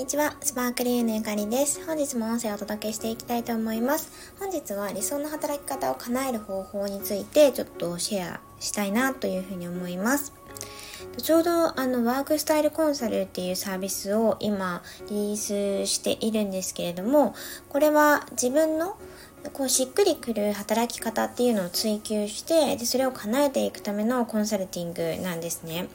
にちは、スパークリーのゆかりです。本日も音声をお届けしていきたいと思います。本日は理想の働き方を叶える方法についてちょっとシェアしたいなというふうに思います。ちょうどあのワークスタイルコンサルっていうサービスを今リリースしているんですけれども、これは自分のこうしっくりくる働き方っていうのを追求してでそれを叶えていくためのコンサルティングなんですね。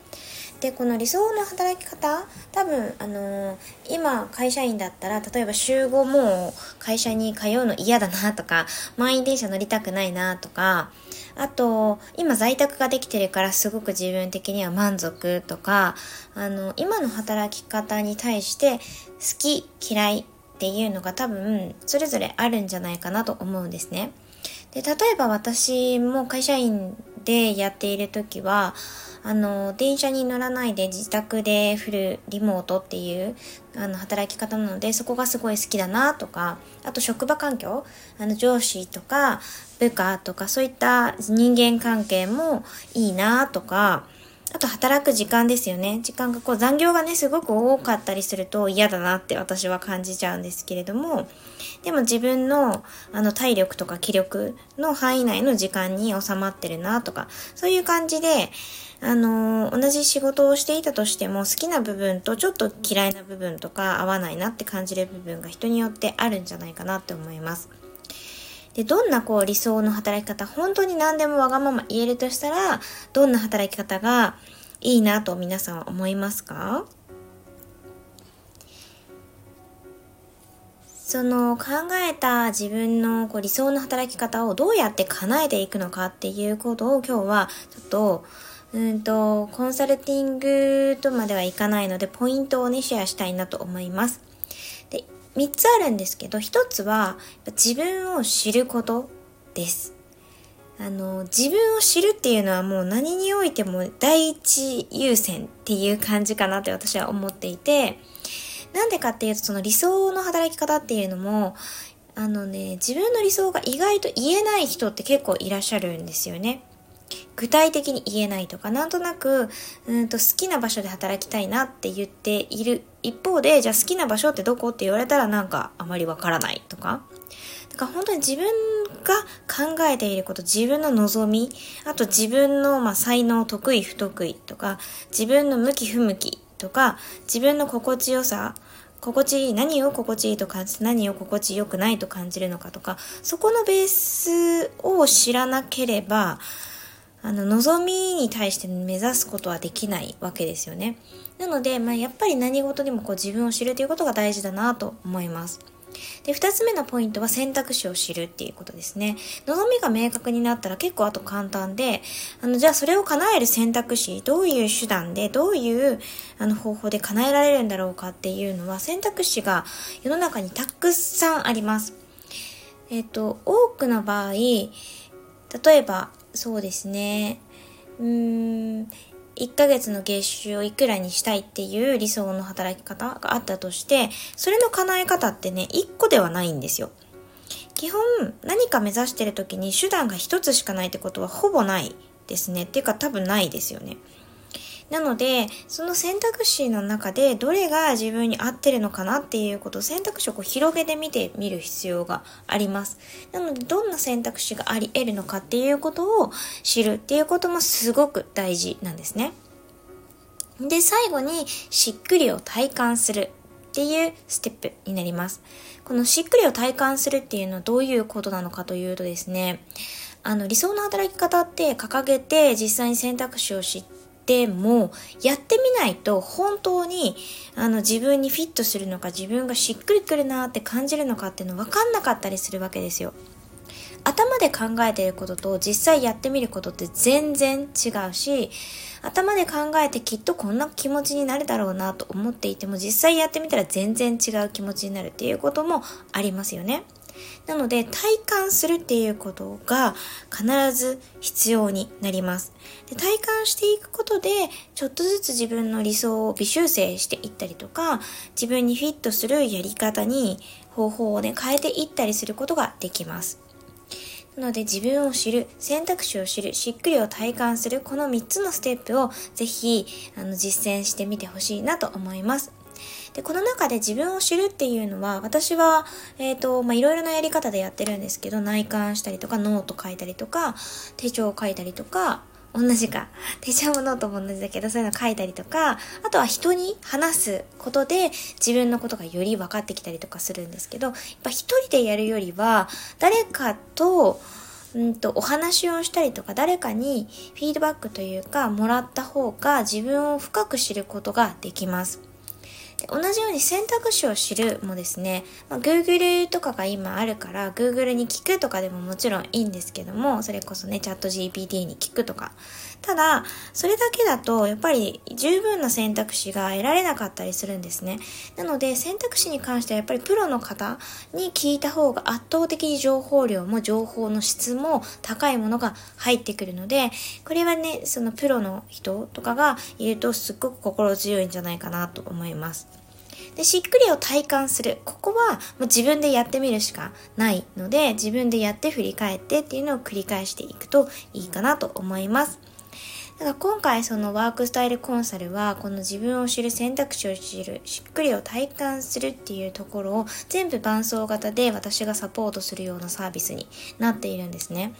でこの理想の働き方多分あのー、今会社員だったら例えば週5もう会社に通うの嫌だなとか 満員電車乗りたくないなとかあと今在宅ができてるからすごく自分的には満足とかあの今の働き方に対して好き嫌いっていうのが多分それぞれあるんじゃないかなと思うんですね。で例えば私も会社員でやっている時はあの、電車に乗らないで自宅でフルリモートっていうあの働き方なので、そこがすごい好きだなとか、あと職場環境、あの上司とか部下とかそういった人間関係もいいなとか、あと働く時間ですよね。時間がこう残業がね、すごく多かったりすると嫌だなって私は感じちゃうんですけれども、でも自分のあの体力とか気力の範囲内の時間に収まってるなとか、そういう感じで、あのー、同じ仕事をしていたとしても好きな部分とちょっと嫌いな部分とか合わないなって感じる部分が人によってあるんじゃないかなって思います。で、どんなこう理想の働き方、本当に何でもわがまま言えるとしたら、どんな働き方がいいなと皆さんは思いますか？その考えた自分のこう理想の働き方をどうやって叶えていくのかっていうことを今日はちょっとうんとコンサルティングとまではいかないのでポイントをねシェアしたいなと思います。3つあるんですけど1つは自分を知ることです。あの、自分を知るっていうのはもう何においても第一優先っていう感じかなって私は思っていて、なんでかっていうとその理想の働き方っていうのも、あのね、自分の理想が意外と言えない人って結構いらっしゃるんですよね。具体的に言えないとか、なんとなく、うんと好きな場所で働きたいなって言っている一方で、じゃあ好きな場所ってどこって言われたらなんかあまりわからないとか。だから本当に自分が考えていること、自分の望み、あと自分のま才能、得意、不得意とか、自分の向き、不向きとか、自分の心地よさ、心地いい、何を心地いいと感じて何を心地よくないと感じるのかとか、そこのベースを知らなければ、あの、望みに対して目指すことはできないわけですよね。なので、まあ、やっぱり何事にもこう自分を知るということが大事だなと思います。で、二つ目のポイントは選択肢を知るっていうことですね。望みが明確になったら結構あと簡単で、あの、じゃあそれを叶える選択肢、どういう手段で、どういうあの方法で叶えられるんだろうかっていうのは選択肢が世の中にたくさんあります。えっ、と、多くの場合、例えば、そうですね。うーん、1ヶ月の月収をいくらにしたいっていう理想の働き方があったとして、それの叶え方ってね、1個ではないんですよ。基本、何か目指してる時に手段が1つしかないってことはほぼないですね。っていうか多分ないですよね。なので、その選択肢の中でどれが自分に合ってるのかなっていうことを選択肢をこう広げてみてみる必要があります。なので、どんな選択肢があり得るのかっていうことを知るっていうこともすごく大事なんですね。で、最後にしっくりを体感するっていうステップになります。このしっくりを体感するっていうのはどういうことなのかというとですね、あの理想の働き方って掲げて実際に選択肢を知っでも、やってみないと本当にあの自分にフィットするのか自分がしっくりくるなって感じるのかっていうの分かんなかったりするわけですよ。頭で考えていることと実際やってみることって全然違うし、頭で考えてきっとこんな気持ちになるだろうなと思っていても実際やってみたら全然違う気持ちになるっていうこともありますよね。なので体感するっていうことが必ず必要になります。で体感していくことでちょっとずつ自分の理想を微修正していったりとか自分にフィットするやり方に方法をね変えていったりすることができます。なので自分を知る、選択肢を知る、しっくりを体感する、この3つのステップをぜひあの実践してみてほしいなと思います。で、この中で自分を知るっていうのは、私は、えっ、ー、と、まあ、いろいろなやり方でやってるんですけど、内観したりとか、ノート書いたりとか、手帳を書いたりとか、同じか。手帳もノートも同じだけど、そういうの書いたりとか、あとは人に話すことで自分のことがより分かってきたりとかするんですけど、やっぱ一人でやるよりは、誰かと、うんと、お話をしたりとか、誰かにフィードバックというか、もらった方が自分を深く知ることができます。同じように選択肢を知るもですね、まあ、Google とかが今あるから Google に聞くとかでももちろんいいんですけども、それこそね、チャット GPT に聞くとか。ただ、それだけだとやっぱり十分な選択肢が得られなかったりするんですね。なので選択肢に関してはやっぱりプロの方に聞いた方が圧倒的に情報量も情報の質も高いものが入ってくるので、これはね、そのプロの人とかがいるとすっごく心強いんじゃないかなと思います。で、しっくりを体感する。ここはもう自分でやってみるしかないので、自分でやって振り返ってっていうのを繰り返していくといいかなと思います。だから今回そのワークスタイルコンサルはこの自分を知る選択肢を知るしっくりを体感するっていうところを全部伴走型で私がサポートするようなサービスになっているんですね。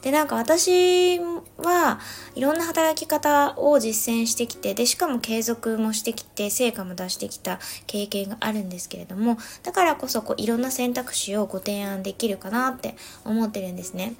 でなんか私はいろんな働き方を実践してきてでしかも継続もしてきて成果も出してきた経験があるんですけれどもだからこそこういろんな選択肢をご提案できるかなって思ってるんですね。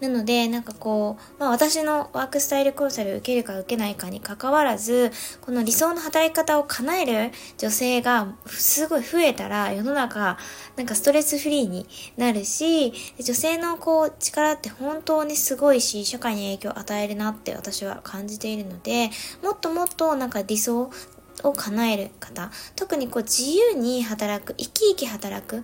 なので、なんかこう、まあ私のワークスタイルコンサル受けるか受けないかに関わらず、この理想の働き方を叶える女性がすごい増えたら世の中、なんかストレスフリーになるし、女性のこう力って本当にすごいし、社会に影響を与えるなって私は感じているので、もっともっとなんか理想を叶える方、特にこう自由に働く、生き生き働く、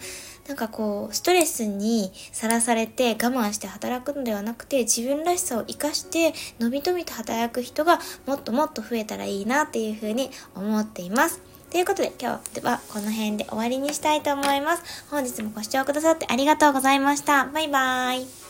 なんかこう、ストレスにさらされて我慢して働くのではなくて、自分らしさを活かして、のびのびと働く人がもっともっと増えたらいいなっていうふうに思っています。ということで今日はこの辺で終わりにしたいと思います。本日もご視聴くださってありがとうございました。バイバーイ。